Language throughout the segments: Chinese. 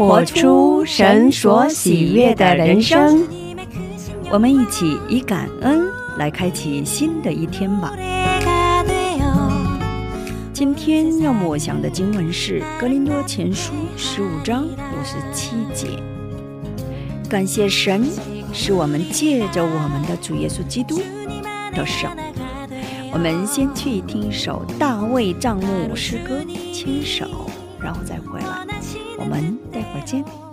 活出神所喜悦的人生。我们一起以感恩来开启新的一天吧。今天要默想的经文是《格林多前书》十五章五十七节。感谢神，使我们借着我们的主耶稣基督得胜。我们先去听一首大卫帐幕诗歌《牵手》，然后再回来。我们待会儿见。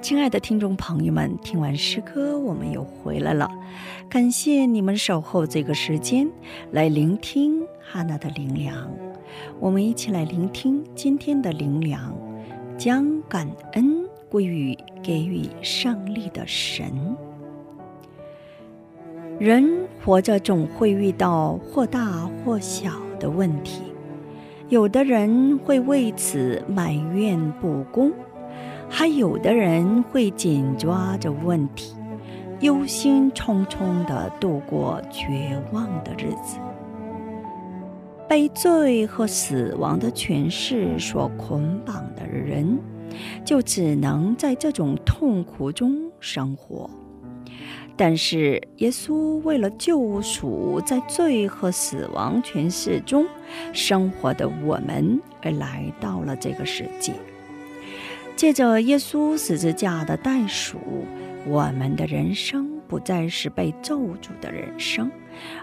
亲爱的听众朋友们，听完诗歌，我们又回来了。感谢你们守候这个时间来聆听哈娜的灵粮。我们一起来聆听今天的灵粮，将感恩归于给予胜利的神。人活着总会遇到或大或小的问题，有的人会为此埋怨不公。还有的人会紧抓着问题，忧心忡忡地度过绝望的日子。被罪和死亡的权势所捆绑的人，就只能在这种痛苦中生活。但是，耶稣为了救赎在罪和死亡权势中生活的我们，而来到了这个世界。借着耶稣十字架的代赎，我们的人生不再是被咒诅的人生，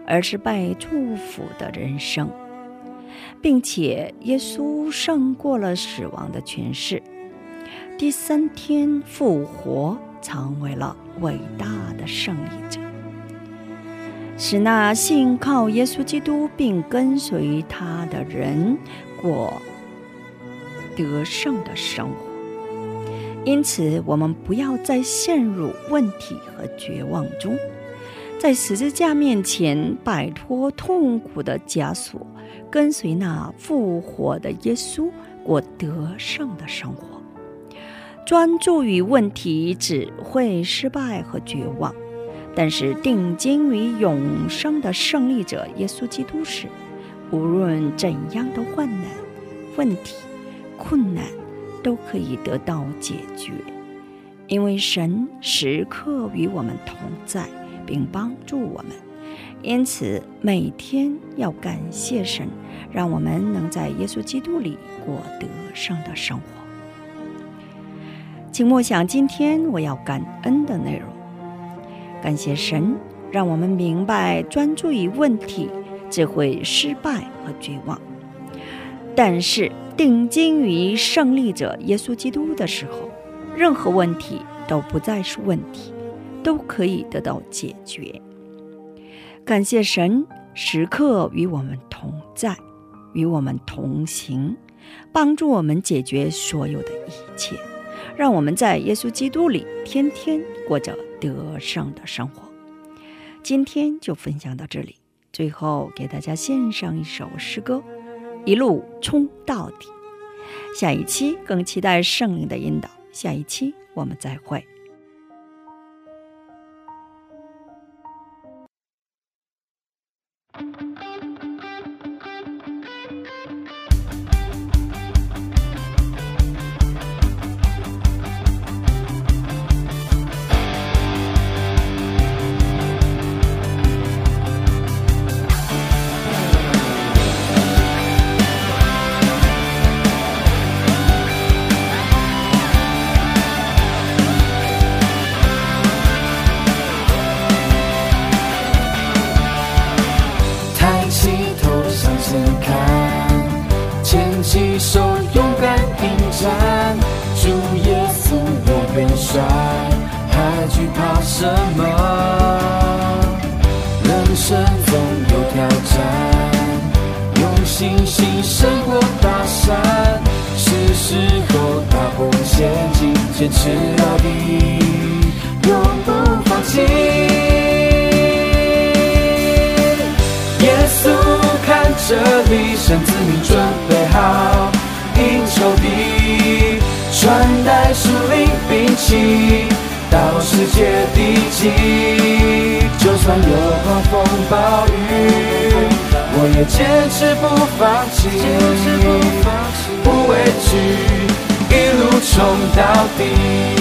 而是被祝福的人生，并且耶稣胜过了死亡的权势，第三天复活，成为了伟大的胜利者，使那信靠耶稣基督并跟随他的人过得胜的生活。因此，我们不要再陷入问题和绝望中，在十字架面前摆脱痛苦的枷锁，跟随那复活的耶稣过得胜的生活。专注于问题只会失败和绝望，但是定睛于永生的胜利者耶稣基督时，无论怎样的患难、问题、困难。都可以得到解决，因为神时刻与我们同在，并帮助我们。因此，每天要感谢神，让我们能在耶稣基督里过得胜的生活。请默想今天我要感恩的内容。感谢神，让我们明白专注于问题只会失败和绝望，但是。定睛于胜利者耶稣基督的时候，任何问题都不再是问题，都可以得到解决。感谢神时刻与我们同在，与我们同行，帮助我们解决所有的一切，让我们在耶稣基督里天天过着得胜的生活。今天就分享到这里，最后给大家献上一首诗歌。一路冲到底。下一期更期待圣灵的引导。下一期我们再会。什么？人生总有挑战，用信心胜过大山，是时候打破陷阱，坚持世界第几？就算有狂风暴雨，我也坚持不放弃，不畏惧，一路冲到底。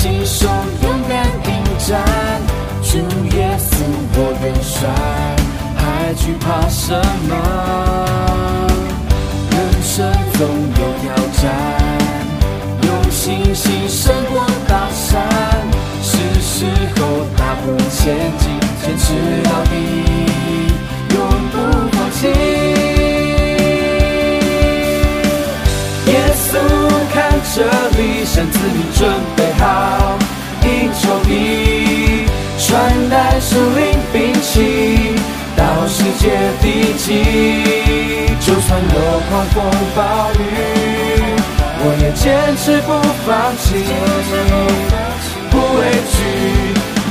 轻手勇敢迎战，主耶稣我元帅，还惧怕什么？人生总有挑战，有信心胜过大山，是时候大步前进，坚持到底，永不放弃。耶稣看着里，向自己准备。地极。就算有狂风暴雨，我也坚持不放弃，不畏惧，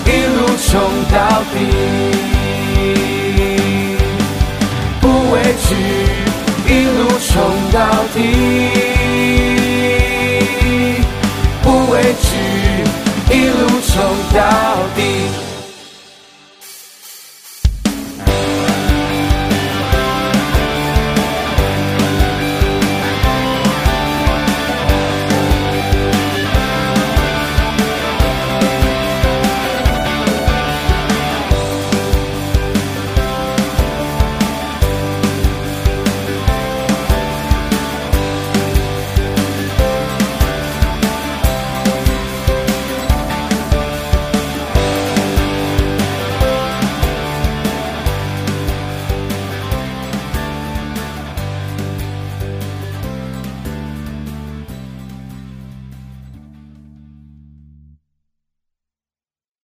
一路冲到底，不畏惧，一路冲到底。